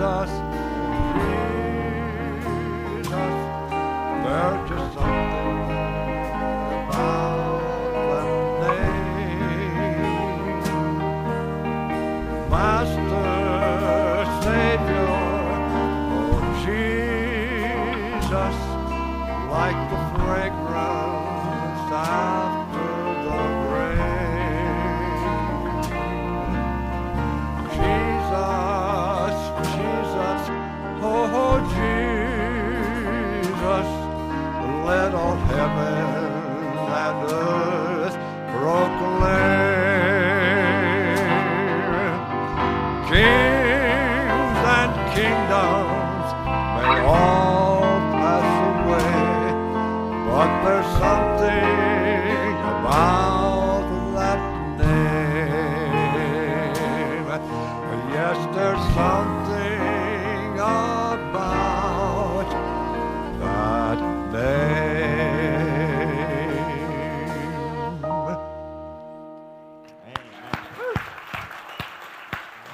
us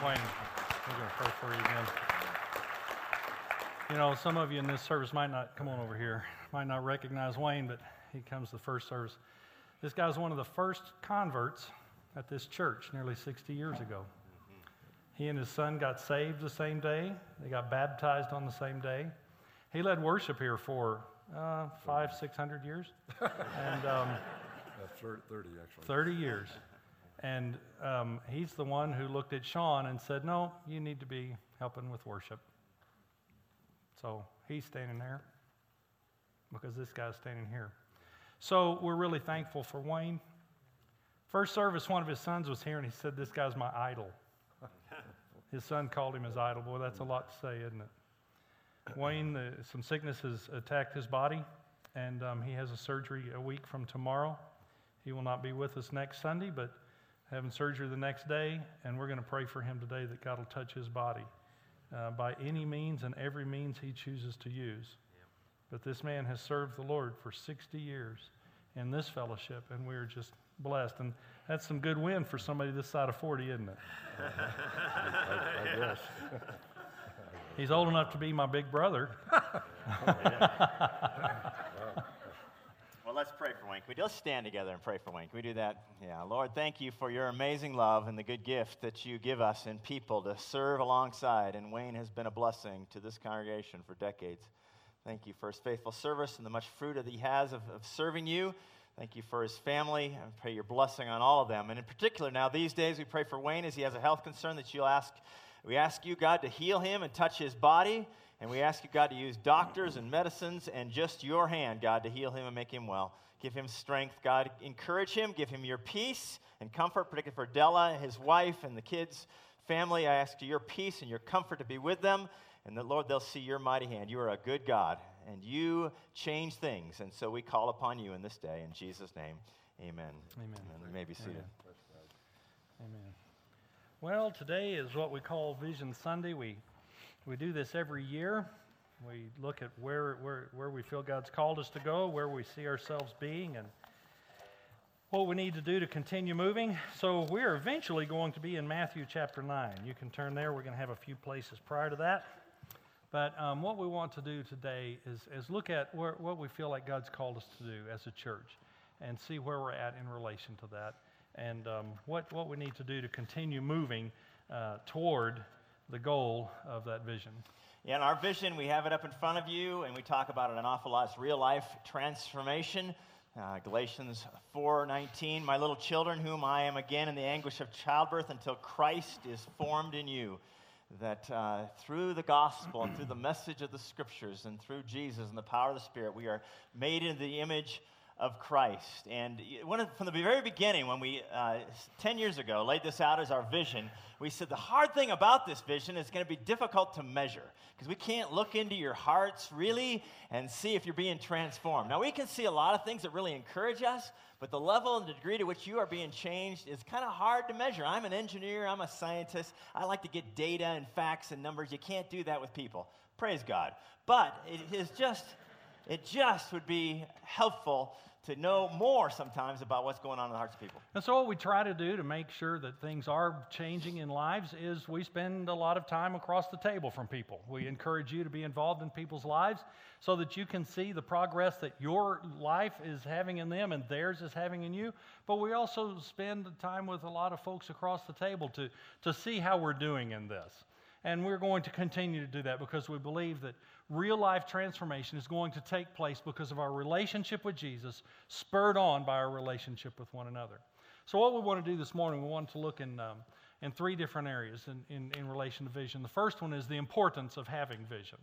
Wayne, we're going to pray for you again. You know, some of you in this service might not, come on over here, might not recognize Wayne, but he comes to the first service. This guy's one of the first converts at this church nearly 60 years ago. He and his son got saved the same day, they got baptized on the same day. He led worship here for uh, five, six hundred years. and um, 30, actually. 30 years. And um, he's the one who looked at Sean and said, No, you need to be helping with worship. So he's standing there because this guy's standing here. So we're really thankful for Wayne. First service, one of his sons was here and he said, This guy's my idol. His son called him his idol. Boy, that's a lot to say, isn't it? Wayne, uh, some sickness has attacked his body, and um, he has a surgery a week from tomorrow. He will not be with us next Sunday, but having surgery the next day, and we're going to pray for him today that God will touch his body uh, by any means and every means he chooses to use. But this man has served the Lord for 60 years in this fellowship, and we are just blessed. And that's some good win for somebody this side of 40, isn't it? I guess. He's old enough to be my big brother. Well, let's pray for Wayne. Can we just stand together and pray for Wayne? Can we do that? Yeah. Lord, thank you for your amazing love and the good gift that you give us in people to serve alongside. And Wayne has been a blessing to this congregation for decades. Thank you for his faithful service and the much fruit that he has of, of serving you. Thank you for his family. I pray your blessing on all of them. And in particular, now these days, we pray for Wayne as he has a health concern that you'll ask. We ask you, God, to heal him and touch his body. And we ask you, God, to use doctors and medicines and just your hand, God, to heal him and make him well. Give him strength, God. Encourage him. Give him your peace and comfort, particularly for Della, his wife, and the kids' family. I ask you your peace and your comfort to be with them. And that, Lord, they'll see your mighty hand. You are a good God, and you change things. And so we call upon you in this day. In Jesus' name, amen. Amen. And you may be seated. Amen. Well, today is what we call Vision Sunday. We, we do this every year. We look at where, where, where we feel God's called us to go, where we see ourselves being, and what we need to do to continue moving. So we're eventually going to be in Matthew chapter 9. You can turn there. We're going to have a few places prior to that. But um, what we want to do today is, is look at where, what we feel like God's called us to do as a church and see where we're at in relation to that and um, what, what we need to do to continue moving uh, toward the goal of that vision. Yeah, in our vision, we have it up in front of you, and we talk about it an awful lot. It's real life transformation. Uh, Galatians 4:19, my little children, whom I am again in the anguish of childbirth until Christ is formed in you. That uh, through the gospel and through the message of the scriptures and through Jesus and the power of the Spirit, we are made into the image of Christ. And of, from the very beginning, when we, uh, 10 years ago, laid this out as our vision, we said the hard thing about this vision is going to be difficult to measure because we can't look into your hearts really and see if you're being transformed. Now, we can see a lot of things that really encourage us, but the level and the degree to which you are being changed is kind of hard to measure. I'm an engineer, I'm a scientist. I like to get data and facts and numbers. You can't do that with people. Praise God. But it is just it just would be helpful to know more sometimes about what's going on in the hearts of people. And so, what we try to do to make sure that things are changing in lives is we spend a lot of time across the table from people. We encourage you to be involved in people's lives so that you can see the progress that your life is having in them and theirs is having in you. But we also spend time with a lot of folks across the table to, to see how we're doing in this. And we're going to continue to do that because we believe that real life transformation is going to take place because of our relationship with Jesus, spurred on by our relationship with one another. So, what we want to do this morning, we want to look in, um, in three different areas in, in, in relation to vision. The first one is the importance of having vision.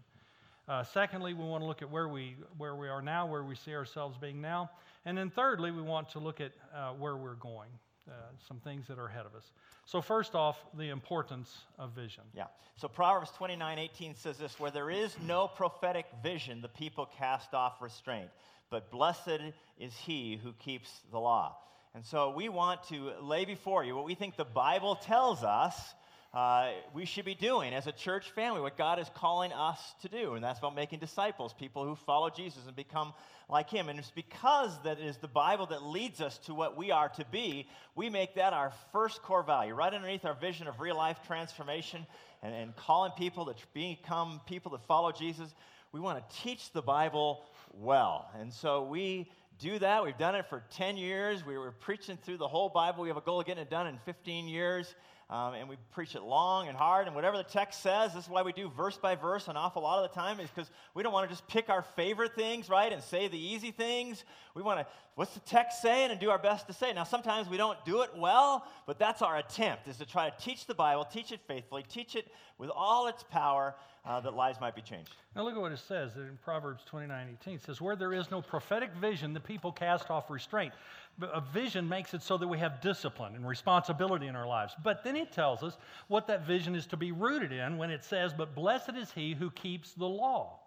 Uh, secondly, we want to look at where we, where we are now, where we see ourselves being now. And then thirdly, we want to look at uh, where we're going, uh, some things that are ahead of us. So, first off, the importance of vision. Yeah. So Proverbs 29 18 says this Where there is no prophetic vision, the people cast off restraint. But blessed is he who keeps the law. And so we want to lay before you what we think the Bible tells us uh, we should be doing as a church family, what God is calling us to do. And that's about making disciples, people who follow Jesus and become like him. And it's because that it is the Bible that leads us to what we are to be, we make that our first core value, right underneath our vision of real life transformation and, and calling people to become people that follow Jesus. We want to teach the Bible well. And so we do that. We've done it for 10 years. We were preaching through the whole Bible. We have a goal of getting it done in 15 years. Um, and we preach it long and hard. And whatever the text says, this is why we do verse by verse an awful lot of the time, is because we don't want to just pick our favorite things, right, and say the easy things. We want to, what's the text saying, and do our best to say. Now, sometimes we don't do it well, but that's our attempt, is to try to teach the Bible, teach it faithfully, teach it with all its power uh, that lives might be changed. Now look at what it says in Proverbs 29 18. It says, Where there is no prophetic vision, the people cast off restraint. A vision makes it so that we have discipline and responsibility in our lives. But then it tells us what that vision is to be rooted in when it says, But blessed is he who keeps the law.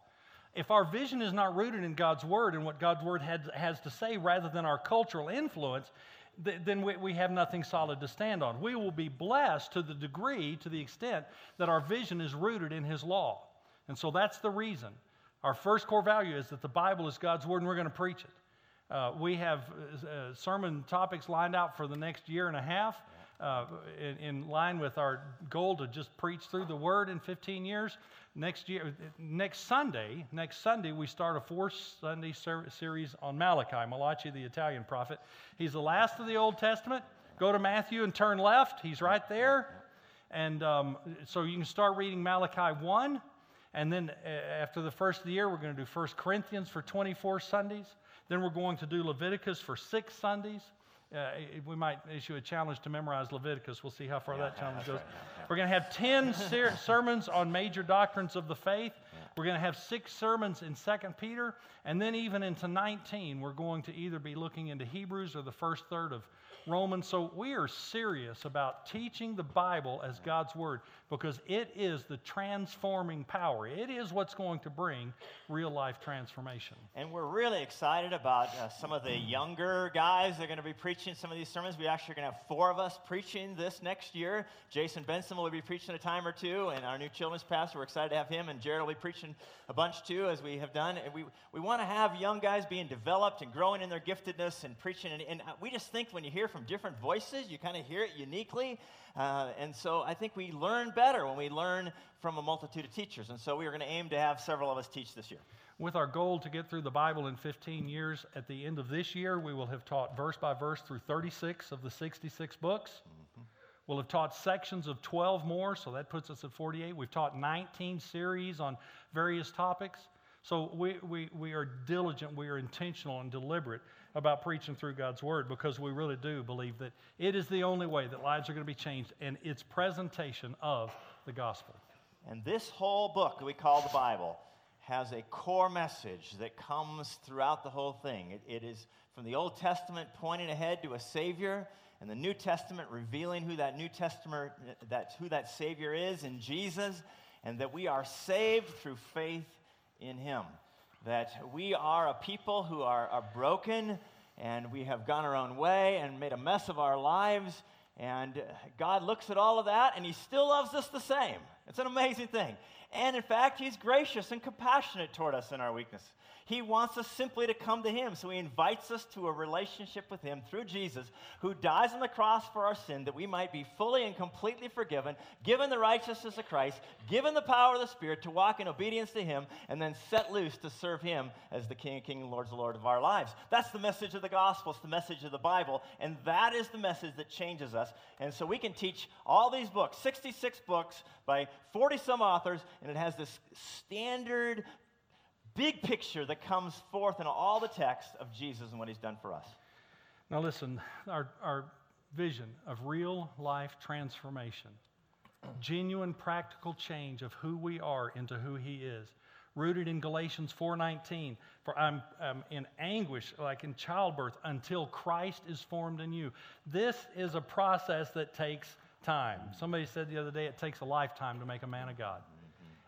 If our vision is not rooted in God's word and what God's word has to say rather than our cultural influence, th- then we, we have nothing solid to stand on. We will be blessed to the degree, to the extent that our vision is rooted in His law. And so that's the reason. Our first core value is that the Bible is God's word and we're going to preach it. Uh, we have uh, sermon topics lined out for the next year and a half uh, in, in, line with our goal to just preach through the word in 15 years. Next year, next Sunday, next Sunday, we start a four Sunday ser- series on Malachi, Malachi, the Italian prophet. He's the last of the Old Testament. Go to Matthew and turn left. He's right there. And um, so you can start reading Malachi 1. And then uh, after the first of the year, we're going to do 1 Corinthians for 24 Sundays. Then we're going to do Leviticus for six Sundays. Uh, we might issue a challenge to memorize Leviticus. We'll see how far yeah, that challenge goes. Right, yeah, We're going to have 10 ser- sermons on major doctrines of the faith. We're going to have six sermons in 2 Peter. And then, even into 19, we're going to either be looking into Hebrews or the first third of Romans. So we are serious about teaching the Bible as God's Word because it is the transforming power. It is what's going to bring real life transformation. And we're really excited about uh, some of the younger guys that are going to be preaching some of these sermons. We actually are going to have four of us preaching this next year. Jason Benson will be preaching a time or two, and our new children's pastor, we're excited to have him, and Jared will be preaching a bunch too, as we have done. And we, we want to have young guys being developed and growing in their giftedness and preaching. And, and we just think when you hear from different voices, you kind of hear it uniquely. Uh, and so I think we learn better when we learn from a multitude of teachers. And so we are going to aim to have several of us teach this year. With our goal to get through the Bible in 15 years, at the end of this year, we will have taught verse by verse through 36 of the 66 books. Mm-hmm. We'll have taught sections of 12 more, so that puts us at 48. We've taught 19 series on various topics. So we, we, we are diligent, we are intentional and deliberate about preaching through God's Word because we really do believe that it is the only way that lives are going to be changed and its presentation of the gospel. And this whole book that we call the Bible has a core message that comes throughout the whole thing. it, it is from the Old Testament pointing ahead to a Savior, and the New Testament revealing who that New Testament, that, who that Savior is in Jesus, and that we are saved through faith in Him that we are a people who are, are broken and we have gone our own way and made a mess of our lives. And God looks at all of that and He still loves us the same. It's an amazing thing. And in fact, He's gracious and compassionate toward us in our weakness. He wants us simply to come to Him. So He invites us to a relationship with Him through Jesus, who dies on the cross for our sin that we might be fully and completely forgiven, given the righteousness of Christ, given the power of the Spirit to walk in obedience to Him, and then set loose to serve Him as the King of Kings and Lord of Lord of our lives. That's the message of the gospel. It's the message of the Bible. And that is the message that changes us. And so we can teach all these books, 66 books by 40 some authors, and it has this standard big picture that comes forth in all the text of Jesus and what he's done for us. Now, listen, our, our vision of real life transformation, genuine practical change of who we are into who he is, rooted in Galatians 4:19, for I'm, I'm in anguish like in childbirth until Christ is formed in you. This is a process that takes time. Somebody said the other day it takes a lifetime to make a man of God.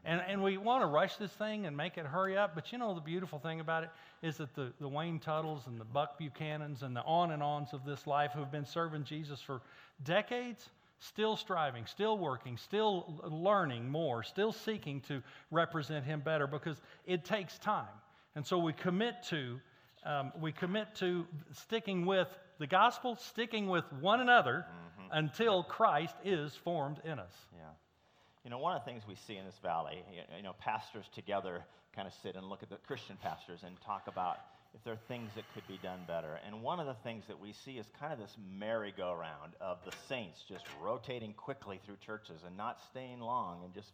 And, and we want to rush this thing and make it hurry up, but you know the beautiful thing about it is that the, the Wayne Tuttles and the Buck Buchanans and the on and ons of this life who have been serving Jesus for decades, still striving, still working, still learning more, still seeking to represent Him better because it takes time. And so we commit to, um, we commit to sticking with the gospel, sticking with one another mm-hmm. until Christ is formed in us. Yeah. You know, one of the things we see in this valley, you know, pastors together kind of sit and look at the Christian pastors and talk about if there are things that could be done better. And one of the things that we see is kind of this merry-go-round of the saints just rotating quickly through churches and not staying long and just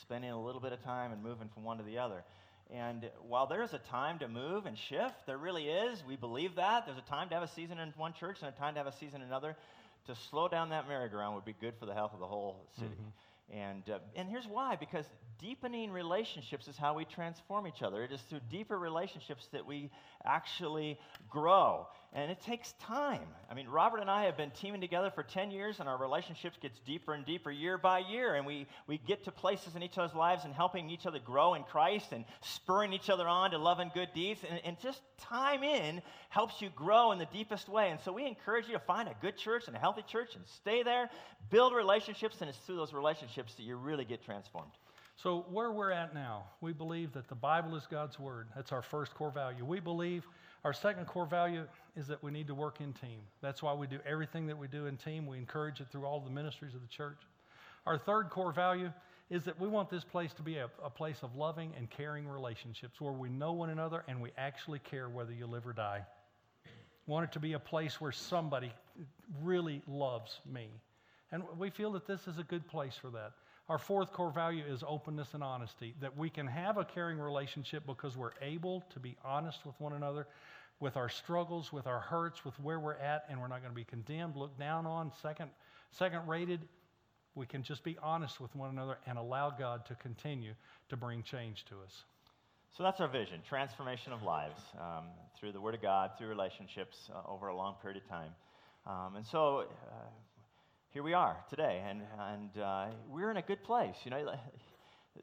spending a little bit of time and moving from one to the other. And while there's a time to move and shift, there really is. We believe that. There's a time to have a season in one church and a time to have a season in another. To slow down that merry-go-round would be good for the health of the whole city. Mm-hmm. And, uh, and here's why because deepening relationships is how we transform each other. It is through deeper relationships that we actually grow. And it takes time. I mean, Robert and I have been teaming together for 10 years, and our relationships gets deeper and deeper year by year. And we, we get to places in each other's lives and helping each other grow in Christ and spurring each other on to love and good deeds. And, and just time in helps you grow in the deepest way. And so we encourage you to find a good church and a healthy church and stay there, build relationships, and it's through those relationships that you really get transformed. So, where we're at now, we believe that the Bible is God's Word. That's our first core value. We believe our second core value is that we need to work in team. That's why we do everything that we do in team. We encourage it through all the ministries of the church. Our third core value is that we want this place to be a, a, place of loving and caring relationships where we know one another and we actually care whether you live or die. Want it to be a place where somebody really loves me. And we feel that this is a good place for that. Our fourth core value is openness and honesty, that we can have a caring relationship because we're able to be honest with one another with our struggles, with our hurts, with where we're at, and we're not going to be condemned, looked down on, second, second rated. We can just be honest with one another and allow God to continue to bring change to us. So that's our vision transformation of lives um, through the Word of God, through relationships uh, over a long period of time. Um, and so uh, here we are today, and, and uh, we're in a good place. You know,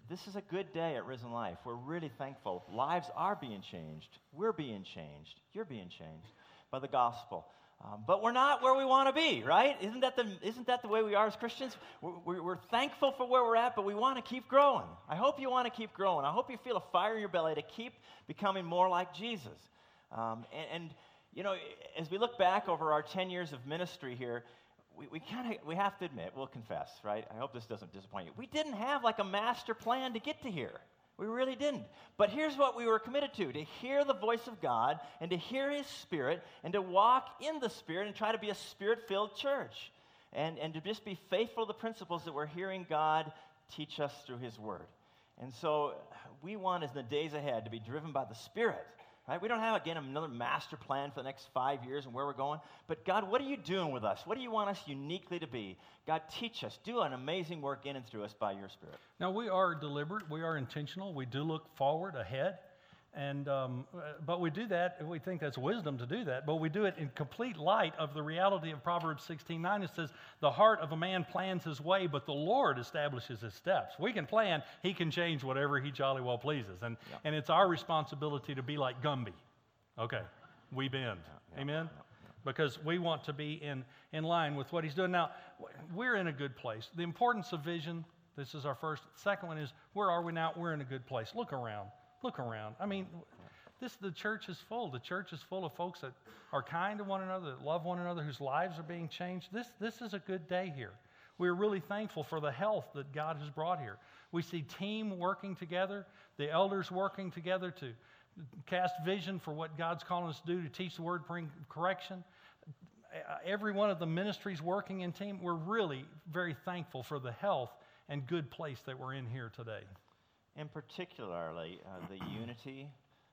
this is a good day at Risen Life. We're really thankful. Lives are being changed. We're being changed. You're being changed by the gospel. Um, but we're not where we want to be, right? Isn't that, the, isn't that the way we are as Christians? We're, we're thankful for where we're at, but we want to keep growing. I hope you want to keep growing. I hope you feel a fire in your belly to keep becoming more like Jesus. Um, and, and, you know, as we look back over our 10 years of ministry here, we, we kind of we have to admit, we'll confess, right? I hope this doesn't disappoint you. We didn't have like a master plan to get to here. We really didn't. But here's what we were committed to to hear the voice of God and to hear His Spirit and to walk in the Spirit and try to be a spirit filled church and, and to just be faithful to the principles that we're hearing God teach us through His Word. And so we want, as the days ahead, to be driven by the Spirit Right? We don't have, again, another master plan for the next five years and where we're going. But God, what are you doing with us? What do you want us uniquely to be? God, teach us. Do an amazing work in and through us by your Spirit. Now, we are deliberate. We are intentional. We do look forward, ahead. And, um, but we do that, we think that's wisdom to do that, but we do it in complete light of the reality of Proverbs 16 9. It says, The heart of a man plans his way, but the Lord establishes his steps. We can plan, he can change whatever he jolly well pleases. And, yeah. and it's our responsibility to be like Gumby. Okay, we bend. Yeah, Amen? Because we want to be in, in line with what he's doing. Now, we're in a good place. The importance of vision, this is our first. Second one is Where are we now? We're in a good place. Look around. Look around. I mean, this the church is full. The church is full of folks that are kind to one another, that love one another, whose lives are being changed. This this is a good day here. We're really thankful for the health that God has brought here. We see team working together, the elders working together to cast vision for what God's calling us to do, to teach the word, bring correction. Uh, every one of the ministries working in team, we're really very thankful for the health and good place that we're in here today. And particularly uh, the unity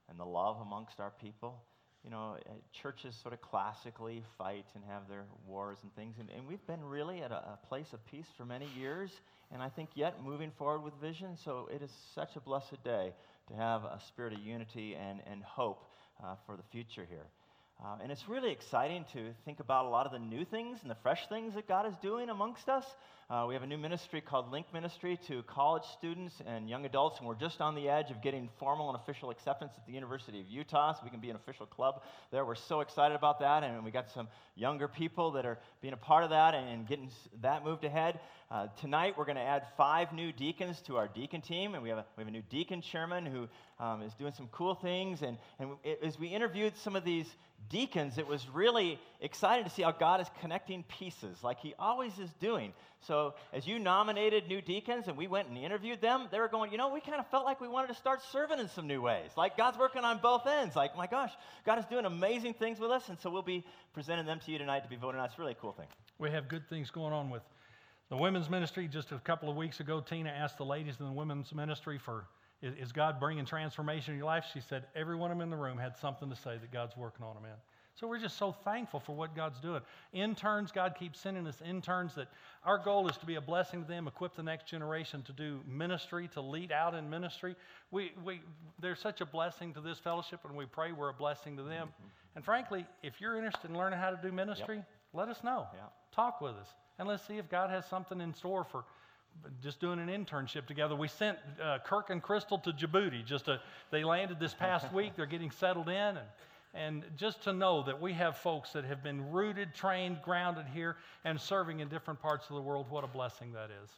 and the love amongst our people. You know, uh, churches sort of classically fight and have their wars and things, and, and we've been really at a, a place of peace for many years, and I think yet moving forward with vision. So it is such a blessed day to have a spirit of unity and, and hope uh, for the future here. Uh, and it's really exciting to think about a lot of the new things and the fresh things that God is doing amongst us. Uh, we have a new ministry called Link Ministry to college students and young adults, and we're just on the edge of getting formal and official acceptance at the University of Utah, so we can be an official club there. We're so excited about that, and we got some younger people that are being a part of that and getting that moved ahead. Uh, tonight, we're going to add five new deacons to our deacon team, and we have a, we have a new deacon chairman who um, is doing some cool things. And, and as we interviewed some of these deacons, it was really exciting to see how God is connecting pieces, like He always is doing. So, as you nominated new deacons and we went and interviewed them, they were going, you know, we kind of felt like we wanted to start serving in some new ways. Like God's working on both ends. Like, my gosh, God is doing amazing things with us. And so, we'll be presenting them to you tonight to be voted on. It's really a cool thing. We have good things going on with the women's ministry, just a couple of weeks ago, Tina asked the ladies in the women's ministry for, is, God bringing transformation in your life? She said, every one of them in the room had something to say that God's working on them in. So we're just so thankful for what God's doing. Interns, God keeps sending us interns that our goal is to be a blessing to them, equip the next generation to do ministry, to lead out in ministry. We, we, they're such a blessing to this fellowship, and we pray we're a blessing to them. Mm-hmm. And frankly, if you're interested in learning how to do ministry, yep. let us know. Yep. Talk with us and let's see if God has something in store for just doing an internship together. We sent uh, Kirk and Crystal to Djibouti. Just to, they landed this past week. They're getting settled in, and and just to know that we have folks that have been rooted, trained, grounded here, and serving in different parts of the world. What a blessing that is.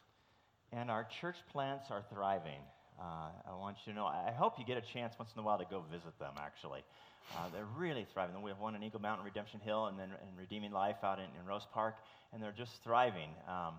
And our church plants are thriving. Uh, I want you to know. I hope you get a chance once in a while to go visit them. Actually, uh, they're really thriving. We have one in Eagle Mountain Redemption Hill, and then in Redeeming Life out in, in Rose Park and they're just thriving. Um,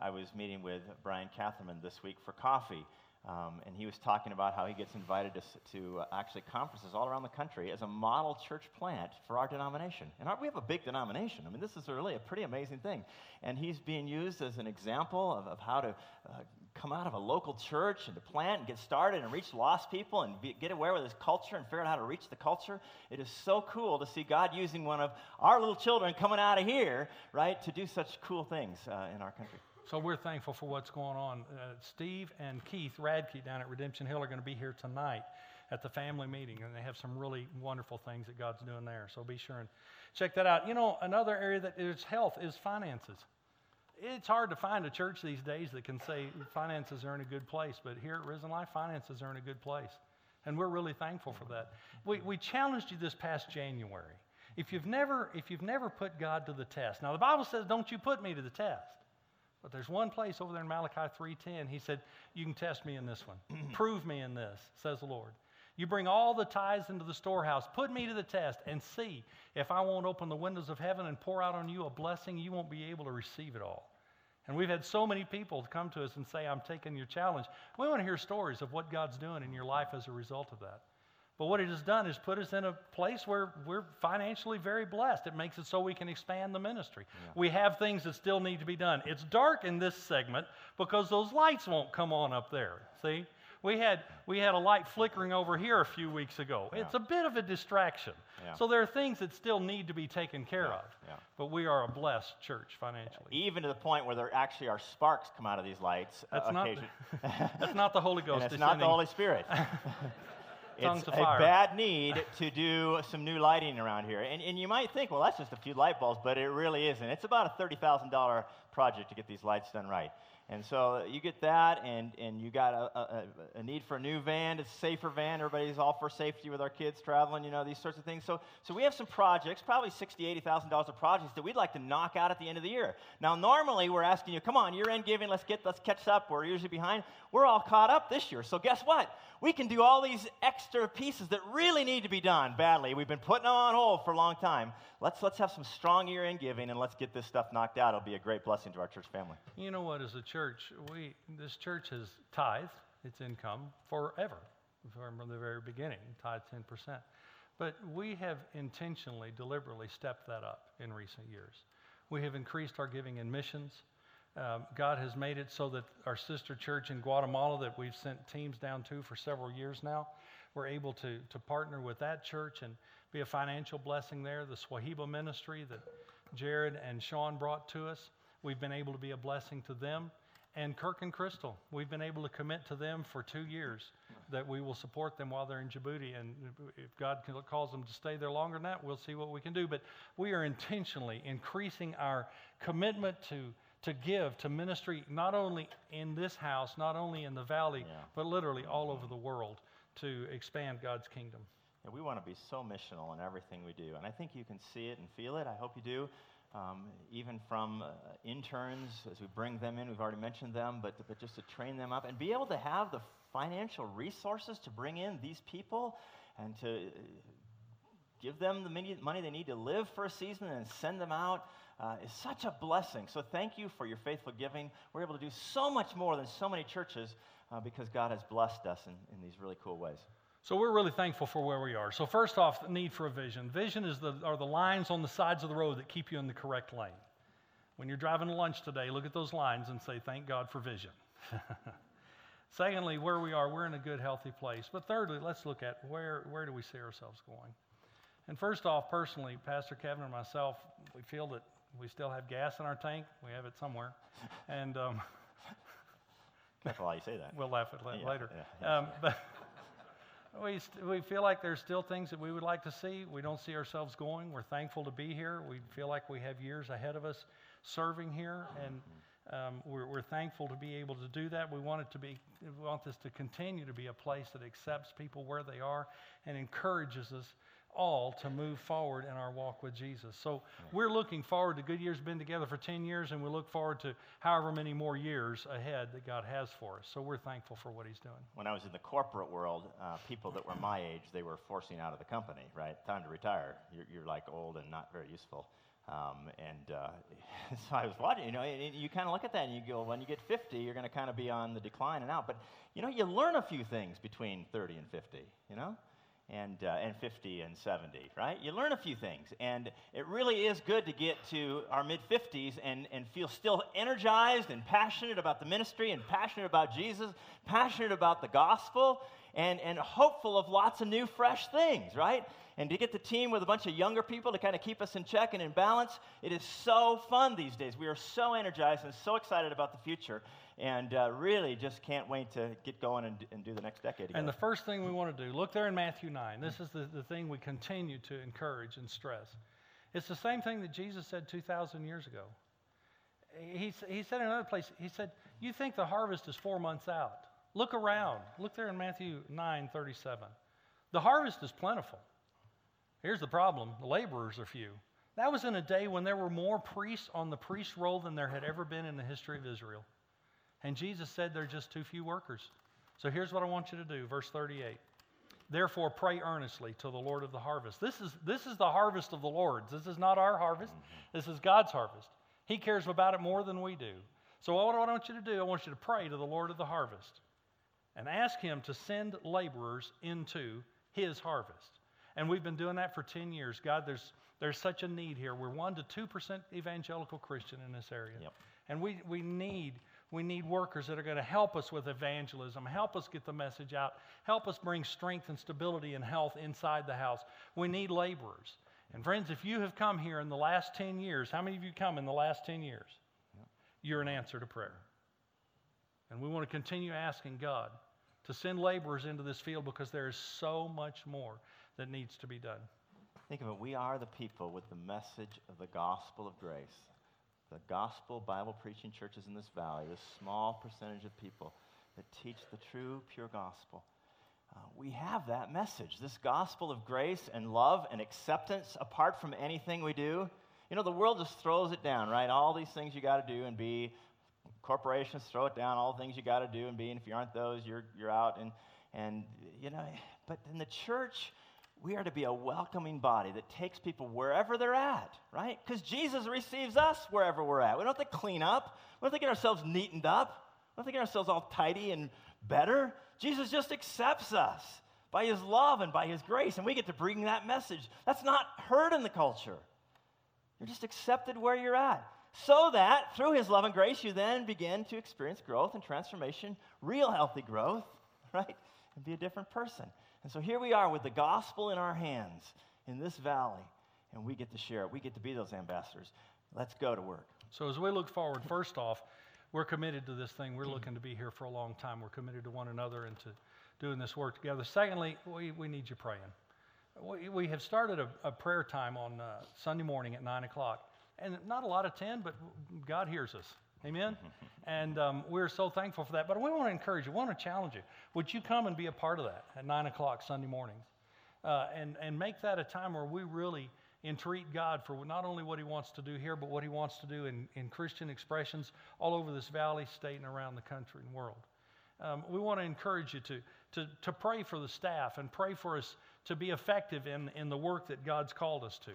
I was meeting with Brian Catherman this week for coffee, um, and he was talking about how he gets invited to, to uh, actually conferences all around the country as a model church plant for our denomination. And our, we have a big denomination. I mean, this is really a pretty amazing thing. And he's being used as an example of, of how to uh, come out of a local church and to plant and get started and reach lost people and be, get aware with his culture and figure out how to reach the culture. It is so cool to see God using one of our little children coming out of here, right, to do such cool things uh, in our country. So we're thankful for what's going on. Uh, Steve and Keith Radke down at Redemption Hill are going to be here tonight at the family meeting, and they have some really wonderful things that God's doing there. So be sure and check that out. You know, another area that is health is finances it's hard to find a church these days that can say finances are in a good place, but here at Risen Life, finances are in a good place. And we're really thankful for that. We, we challenged you this past January. If you've, never, if you've never put God to the test, now the Bible says, don't you put me to the test. But there's one place over there in Malachi 3.10, he said, you can test me in this one. Prove me in this, says the Lord. You bring all the tithes into the storehouse. Put me to the test and see if I won't open the windows of heaven and pour out on you a blessing, you won't be able to receive it all. And we've had so many people come to us and say, I'm taking your challenge. We want to hear stories of what God's doing in your life as a result of that. But what it has done is put us in a place where we're financially very blessed. It makes it so we can expand the ministry. Yeah. We have things that still need to be done. It's dark in this segment because those lights won't come on up there. See? We had, we had a light flickering over here a few weeks ago. Yeah. It's a bit of a distraction. Yeah. So there are things that still need to be taken care yeah. of. But we are a blessed church financially. Even to the point where there actually are sparks come out of these lights. Uh, that's, not, that's not the Holy Ghost. it's not the Holy Spirit. it's a bad need to do some new lighting around here. And, and you might think, well, that's just a few light bulbs, but it really isn't. It's about a $30,000 project to get these lights done right. And so you get that, and, and you got a, a, a need for a new van, it's a safer van. Everybody's all for safety with our kids traveling, you know, these sorts of things. So, so we have some projects, probably $60,000, $80,000 of projects that we'd like to knock out at the end of the year. Now, normally we're asking you, come on, year end giving, let's get, let's catch up. We're usually behind. We're all caught up this year. So guess what? We can do all these extra pieces that really need to be done badly. We've been putting them on hold for a long time. Let's, let's have some strong year end giving and let's get this stuff knocked out. It'll be a great blessing to our church family. You know what? As a church, we this church has tithed its income forever, from the very beginning, tithe ten percent. But we have intentionally, deliberately stepped that up in recent years. We have increased our giving in missions. Um, God has made it so that our sister church in Guatemala, that we've sent teams down to for several years now, we're able to, to partner with that church and be a financial blessing there. The Swahiba ministry that Jared and Sean brought to us, we've been able to be a blessing to them. And Kirk and Crystal, we've been able to commit to them for two years that we will support them while they're in Djibouti. And if God calls them to stay there longer than that, we'll see what we can do. But we are intentionally increasing our commitment to, to give to ministry, not only in this house, not only in the valley, Yeah. but literally all over the world to expand God's kingdom. And we want to be so missional in everything we do. And I think you can see it and feel it. I hope you do. Um, even from uh, interns, as we bring them in, we've already mentioned them, but, but just to train them up and be able to have the financial resources to bring in these people and to uh, give them the money they need to live for a season and send them out uh, is such a blessing. So thank you for your faithful giving. We're able to do so much more than so many churches uh, because God has blessed us in, in these really cool ways. So we're really thankful for where we are. So first off, the need for a vision. Vision is the, are the lines on the sides of the road that keep you in the correct lane. When you're driving to lunch today, look at those lines and say, thank God for vision. Secondly, where we are, we're in a good, healthy place. But thirdly, let's look at where, where do we see ourselves going? And first off, personally, Pastor Kevin and myself, we feel that we still have gas in our tank. We have it somewhere. And um, Careful how you say that. we'll laugh at it Yeah, later. yeah, yeah. Um, but we, st- we feel like there's still things that we would like to see. We don't see ourselves going. We're thankful to be here. We feel like we have years ahead of us serving here, and um, we're, we're thankful to be able to do that. We want it to be, we want this to continue to be a place that accepts people where they are and encourages us all to move forward in our walk with Jesus. So we're looking forward to Goodyear's been together for 10 years, and we look forward to however many more years ahead that God has for us. So we're thankful for what He's doing. When I was in the corporate world, uh, people that were my age, they were forcing out of the company, right? Time to retire. You're, you're like old and not very useful. Um, and uh, so I was watching, you know, and you kind of look at that and you go, when you get 50, you're going to kind of be on the decline and out. But, you know, you learn a few things between 30 and 50, you know? And, uh, and 50 and 70, right? You learn a few things. And it really is good to get to our mid 50s and, and feel still energized and passionate about the ministry and passionate about Jesus, passionate about the gospel, and, and hopeful of lots of new, fresh things, right? And to get the team with a bunch of younger people to kind of keep us in check and in balance, it is so fun these days. We are so energized and so excited about the future and uh, really just can't wait to get going and, and do the next decade together. And the first thing we want to do, look there in Matthew 9. This is the, the thing we continue to encourage and stress. It's the same thing that Jesus said 2,000 years ago. He, he said in another place, He said, You think the harvest is four months out. Look around. Look there in Matthew 9 37. The harvest is plentiful. Here's the problem the laborers are few. That was in a day when there were more priests on the priest roll than there had ever been in the history of Israel. And Jesus said there are just too few workers. So here's what I want you to do, verse 38. Therefore, pray earnestly to the Lord of the harvest. This is, this is the harvest of the Lord's. This is not our harvest. Mm-hmm. This is God's harvest. He cares about it more than we do. So, what do I want you to do, I want you to pray to the Lord of the harvest and ask Him to send laborers into His harvest. And we've been doing that for 10 years. God, there's, there's such a need here. We're 1% to 2% evangelical Christian in this area. Yep. And we, we, need, we need workers that are going to help us with evangelism, help us get the message out, help us bring strength and stability and health inside the house. We need laborers. And friends, if you have come here in the last 10 years, how many of you come in the last 10 years? You're an answer to prayer. And we want to continue asking God to send laborers into this field because there is so much more that needs to be done. Think of it, we are the people with the message of the gospel of grace the gospel Bible preaching churches in this valley, this small percentage of people that teach the true, pure gospel, uh, we have that message this gospel of grace and love and acceptance apart from anything we do. You know, the world just throws it down, right? All these things you got to do and be. Corporations throw it down, all the things you got to do and be. And if you aren't those, you're, you're out. And, and, you know, but in the church, we are to be a welcoming body that takes people wherever they're at, right? Because Jesus receives us wherever we're at. We don't have to clean up. We don't have to get ourselves neatened up. We don't have to get ourselves all tidy and better. Jesus just accepts us by his love and by his grace, and we get to bring that message. That's not heard in the culture. You're just accepted where you're at. So that through his love and grace, you then begin to experience growth and transformation, real healthy growth, right? And be a different person. And so here we are with the gospel in our hands in this valley, and we get to share it. We get to be those ambassadors. Let's go to work. So as we look forward, first off, we're committed to this thing. We're looking to be here for a long time. We're committed to one another and to doing this work together. Secondly, we, we need you praying. We, we have started a, a prayer time on uh, Sunday morning at 9 o'clock. And not a lot of 10, but God hears us. Amen? and um, we're so thankful for that. But we want to encourage you, we want to challenge you. Would you come and be a part of that at 9 o'clock Sunday mornings? Uh, and, and make that a time where we really entreat God for not only what He wants to do here, but what He wants to do in, in Christian expressions all over this valley, state, and around the country and world. Um, we want to encourage you to, to, to pray for the staff and pray for us to be effective in, in the work that God's called us to.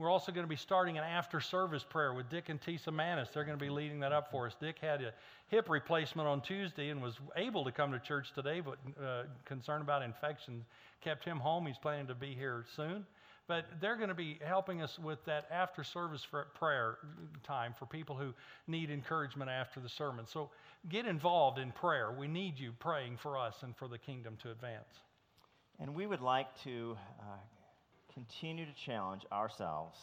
We're also going to be starting an after service prayer with Dick and Tisa Manis. They're going to be leading that up for us. Dick had a hip replacement on Tuesday and was able to come to church today, but uh, concern about infection kept him home. He's planning to be here soon. But they're going to be helping us with that after service prayer time for people who need encouragement after the sermon. So get involved in prayer. We need you praying for us and for the kingdom to advance. And we would like to uh, continue to challenge ourselves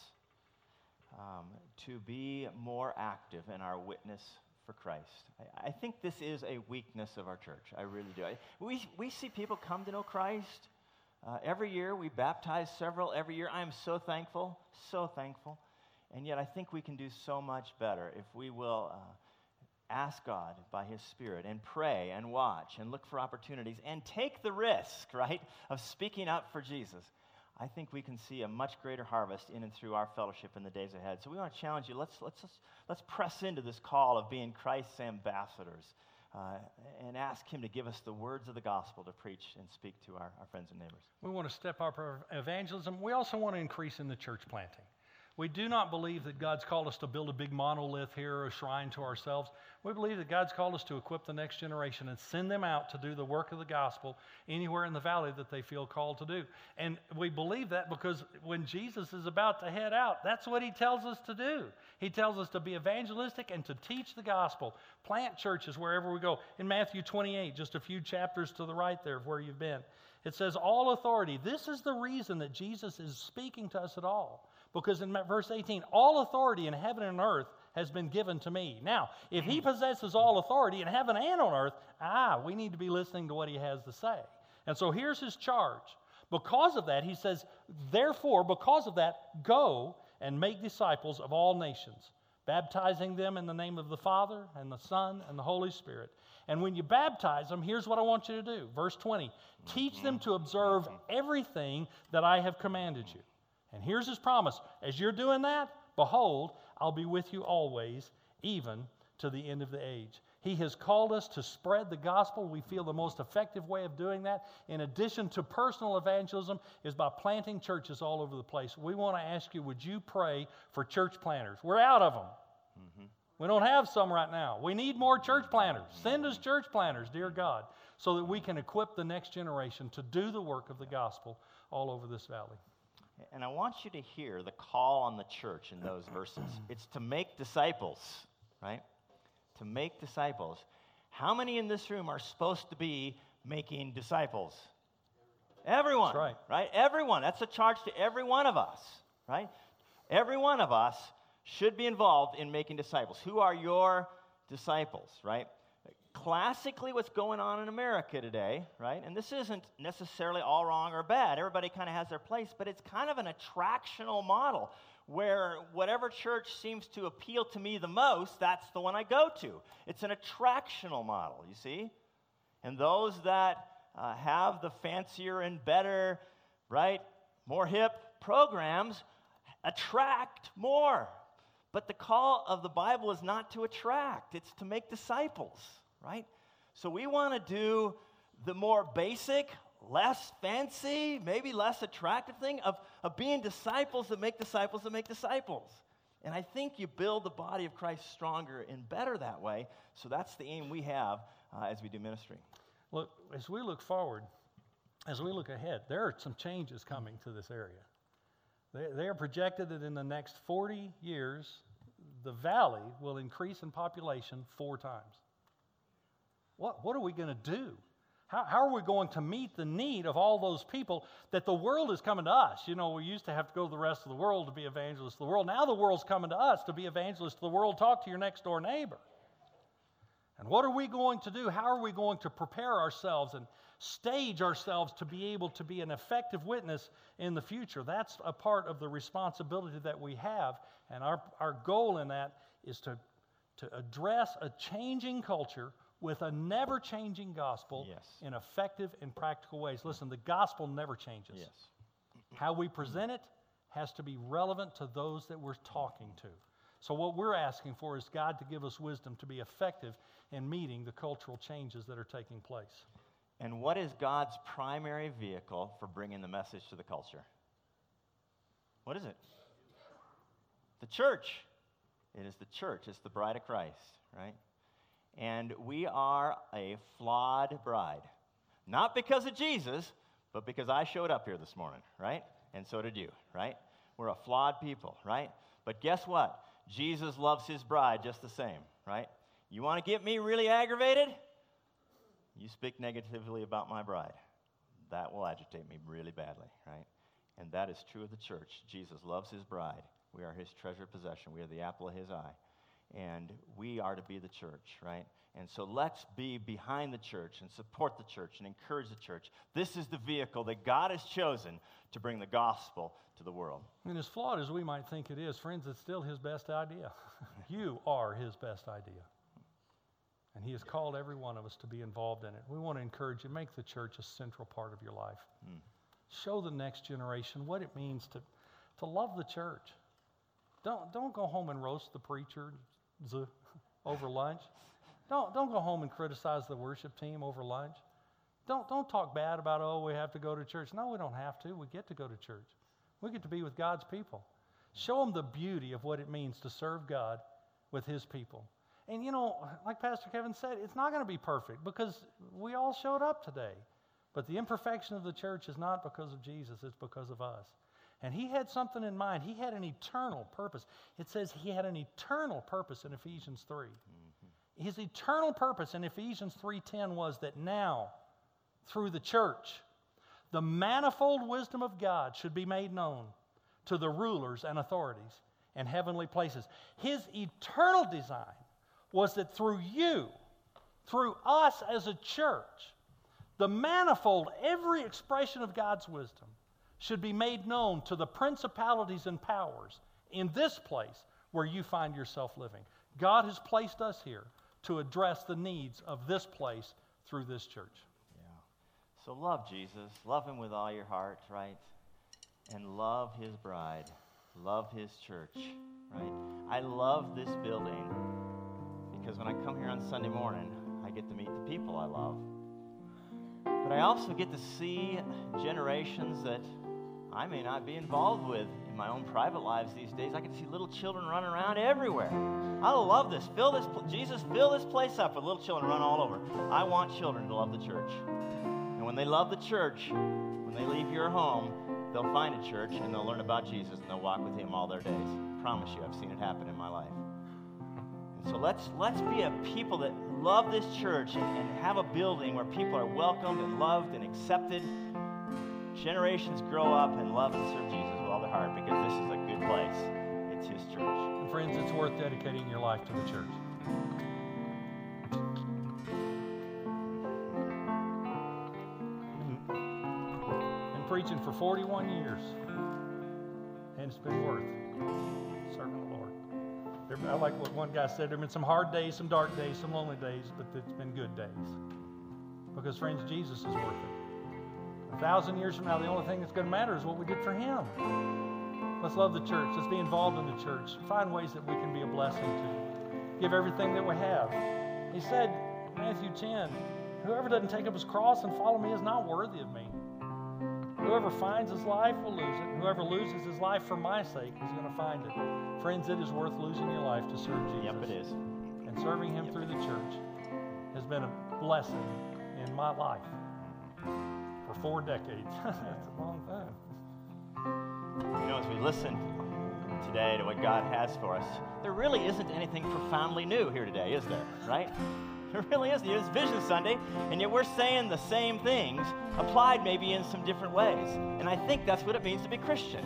um, to be more active in our witness for Christ. I, I, think this is a weakness of our church. I really do. I, we, we see people come to know Christ. Uh, every year, we baptize several every year. I am so thankful, so thankful. And yet, I think we can do so much better if we will uh, ask God by His Spirit and pray and watch and look for opportunities and take the risk, right, of speaking up for Jesus. I think we can see a much greater harvest in and through our fellowship in the days ahead. So we want to challenge you. Let's, let's, let's, press into this call of being Christ's ambassadors uh, and ask Him to give us the words of the gospel to preach and speak to our, our friends and neighbors. We want to step up our evangelism. We also want to increase in the church planting. We do not believe that God's called us to build a big monolith here or a shrine to ourselves. We believe that God's called us to equip the next generation and send them out to do the work of the gospel anywhere in the valley that they feel called to do. And we believe that because when Jesus is about to head out, that's what he tells us to do. He tells us to be evangelistic and to teach the gospel, plant churches wherever we go. In Matthew 28, just a few chapters to the right there of where you've been, it says, All authority. This is the reason that Jesus is speaking to us at all. Because in verse 18, all authority in heaven and earth has been given to me. Now, if he possesses all authority in heaven and on earth, ah, we need to be listening to what he has to say. And so here's his charge. Because of that, he says, therefore, because of that, go and make disciples of all nations, baptizing them in the name of the Father and the Son and the Holy Spirit. And when you baptize them, here's what I want you to do. Verse 20 teach them to observe everything that I have commanded you. And here's his promise as you're doing that, behold, I'll be with you always, even to the end of the age. He has called us to spread the gospel. We feel the most effective way of doing that, in addition to personal evangelism, is by planting churches all over the place. We want to ask you would you pray for church planters? We're out of them. Mm-hmm. We don't have some right now. We need more church planters. Send us church planters, dear God, so that we can equip the next generation to do the work of the gospel all over this valley. And I want you to hear the call on the church in those verses. It's to make disciples, right? To make disciples. How many in this room are supposed to be making disciples? Everyone. right. Right? Everyone. That's a charge to every one of us, right? Every one of us should be involved in making disciples. Who are your disciples, right? Classically what's going on in America today, right? And this isn't necessarily all wrong or bad. Everybody kind of has their place, but it's kind of an attractional model where whatever church seems to appeal to me the most, that's the one I go to. It's an attractional model, you see? And those that uh, have the fancier and better, right, more hip programs attract more. But the call of the Bible is not to attract, it's to make disciples, right? So we want to do the more basic, less fancy, maybe less attractive thing of, of being disciples that make disciples that make disciples. And I think you build the body of Christ stronger and better that way. So that's the aim we have uh, as we do ministry. Look, as we look forward, as we look ahead, there are some changes coming to this area. They, they are projected that in the next 40 years, the valley will increase in population four times. What, what are we going to do? How, how are we going to meet the need of all those people that the world is coming to us? You know, we used to have to go to the rest of the world to be evangelists the world. Now the world's coming to us to be evangelists the world. Talk to your next door neighbor. And what are we going to do? How are we going to prepare ourselves and stage ourselves to be able to be an effective witness in the future? That's a part of the responsibility that we have. And our, our goal in that is to, to address a changing culture with a never changing gospel Yes. in effective and practical ways. Listen, the gospel never changes. Yes. How we present it has to be relevant to those that we're talking to. So, what we're asking for is God to give us wisdom to be effective in meeting the cultural changes that are taking place. And what is God's primary vehicle for bringing the message to the culture? What is it? The church. It is the church, it's the bride of Christ, right? And we are a flawed bride. Not because of Jesus, but because I showed up here this morning, right? And so did you, right? We're a flawed people, right? But guess what? Jesus loves his bride just the same, right? You want to get me really aggravated? You speak negatively about my bride. That will agitate me really badly, right? And that is true of the church. Jesus loves his bride. We are his treasured possession. We are the apple of his eye. And we are to be the church, right? And so let's be behind the church and support the church and encourage the church. This is the vehicle that God has chosen to bring the gospel to the world. And as flawed as we might think it is, friends, it's still his best idea. you are his best idea. And he has called every one of us to be involved in it. We want to encourage you, make the church a central part of your life. Hmm. Show the next generation what it means to, to love the church. Don't, don't go home and roast the preacher z- over lunch. Don't, don't go home and criticize the worship team over lunch. Don't, don't talk bad about, oh, we have to go to church. No, we don't have to. We get to go to church. We get to be with God's people. Show them the beauty of what it means to serve God with His people. And you know, like Pastor Kevin said, it's not going to be perfect because we all showed up today. But the imperfection of the church is not because of Jesus, it's because of us. And he had something in mind. He had an eternal purpose. It says he had an eternal purpose in Ephesians 3. Mm-hmm. His eternal purpose in Ephesians 3:10 was that now through the church the manifold wisdom of God should be made known to the rulers and authorities in heavenly places. His eternal design was that through you, through us as a church, the manifold, every expression of God's wisdom should be made known to the principalities and powers in this place where you find yourself living. God has placed us here to address the needs of this place through this church. Yeah. So love Jesus. Love him with all your heart, right? And love his bride. Love his church, right? I love this building because when I come here on Sunday morning, I get to meet the people I love. But I also get to see generations that I may not be involved with in my own private lives these days. I can see little children running around everywhere. I love this. Fill this, pl- Jesus, fill this place up with little children run all over. I want children to love the church. And when they love the church, when they leave your home, they'll find a church and they'll learn about Jesus and they'll walk with Him all their days. promise you, I've seen it happen in my life. And so let's let's be a people that love this church and, and have a building where people are welcomed and loved and accepted generations grow up and love and serve Jesus with all their heart because this is a good place. It's His church. And friends, it's worth dedicating your life to the church. Been preaching for 41 years, and it's been worth serving the Lord. There, I like what one guy said. There have been some hard days, some dark days, some lonely days, but it's been good days. Because, friends, Jesus is worth it. A thousand years from now, the only thing that's going to matter is what we did for Him. Let's love the church. Let's be involved in the church. Find ways that we can be a blessing to. Give everything that we have. He said, Matthew 10, whoever doesn't take up his cross and follow me is not worthy of me. Whoever finds his life will lose it. Whoever loses his life for my sake is going to find it. Friends, it is worth losing your life to serve Jesus. Yep, it is. And serving him through the church has been a blessing in my life four decades. That's a long time. You know, as we listen today to what God has for us, there really isn't anything profoundly new here today, is there? Right? There really isn't. It's Vision Sunday, and yet we're saying the same things, applied maybe in some different ways. And I think that's what it means to be Christian.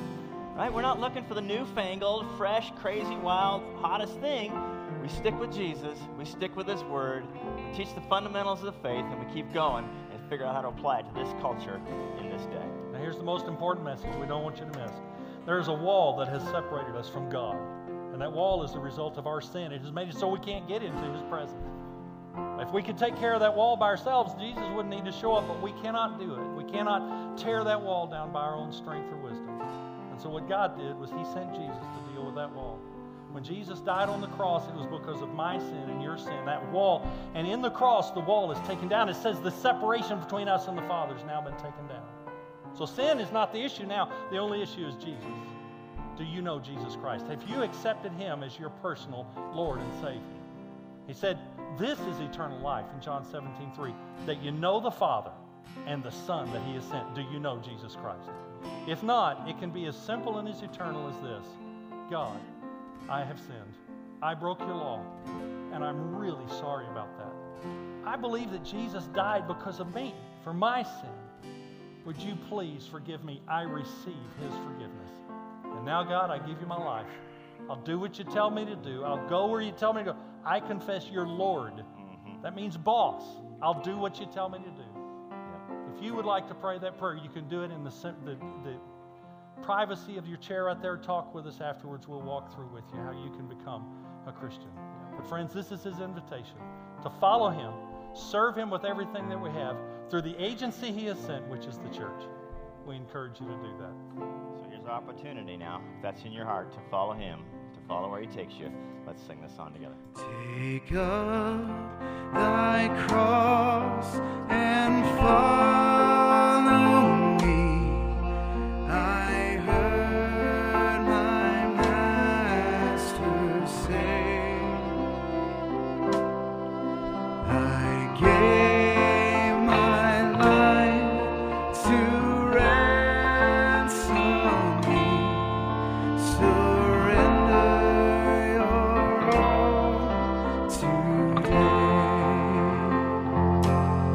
Right? We're not looking for the newfangled, fresh, crazy, wild, hottest thing. We stick with Jesus, we stick with His Word, we teach the fundamentals of the faith, and we keep going figure out how to apply it to this culture in this day. Now, here's the most important message we don't want you to miss. There is a wall that has separated us from God, and that wall is the result of our sin. It has made it so we can't get into His presence. If we could take care of that wall by ourselves, Jesus wouldn't need to show up, but we cannot do it. We cannot tear that wall down by our own strength or wisdom. And so, what God did was He sent Jesus to deal with that wall. When Jesus died on the cross, it was because of my sin and your sin, that wall. And in the cross, the wall is taken down. It says the separation between us and the Father has now been taken down. So sin is not the issue now. The only issue is Jesus. Do you know Jesus Christ? Have you accepted Him as your personal Lord and Savior? He said, This is eternal life in John 17, 3, that you know the Father and the Son that He has sent. Do you know Jesus Christ? If not, it can be as simple and as eternal as this God, I have sinned. I broke your law, and I'm really sorry about that. I believe that Jesus died because of me, for my sin. Would you please forgive me? I receive his forgiveness. And now, God, I give you my life. I'll do what you tell me to do. I'll go where you tell me to go. I confess you're Lord. Mm-hmm. That means boss. I'll do what you tell me to do. If you would like to pray that prayer, you can do it in the, the, the privacy of your chair right there. Talk with us afterwards. We'll walk through with you how you can become a Christian. But, friends, this is his invitation to follow him, serve him with everything that we have through the agency he has sent, which is the church. We encourage you to do that. So here's our opportunity now, if that's in your heart, to follow him, to follow where he takes you. Let's sing this song together. Take up thy cross and follow.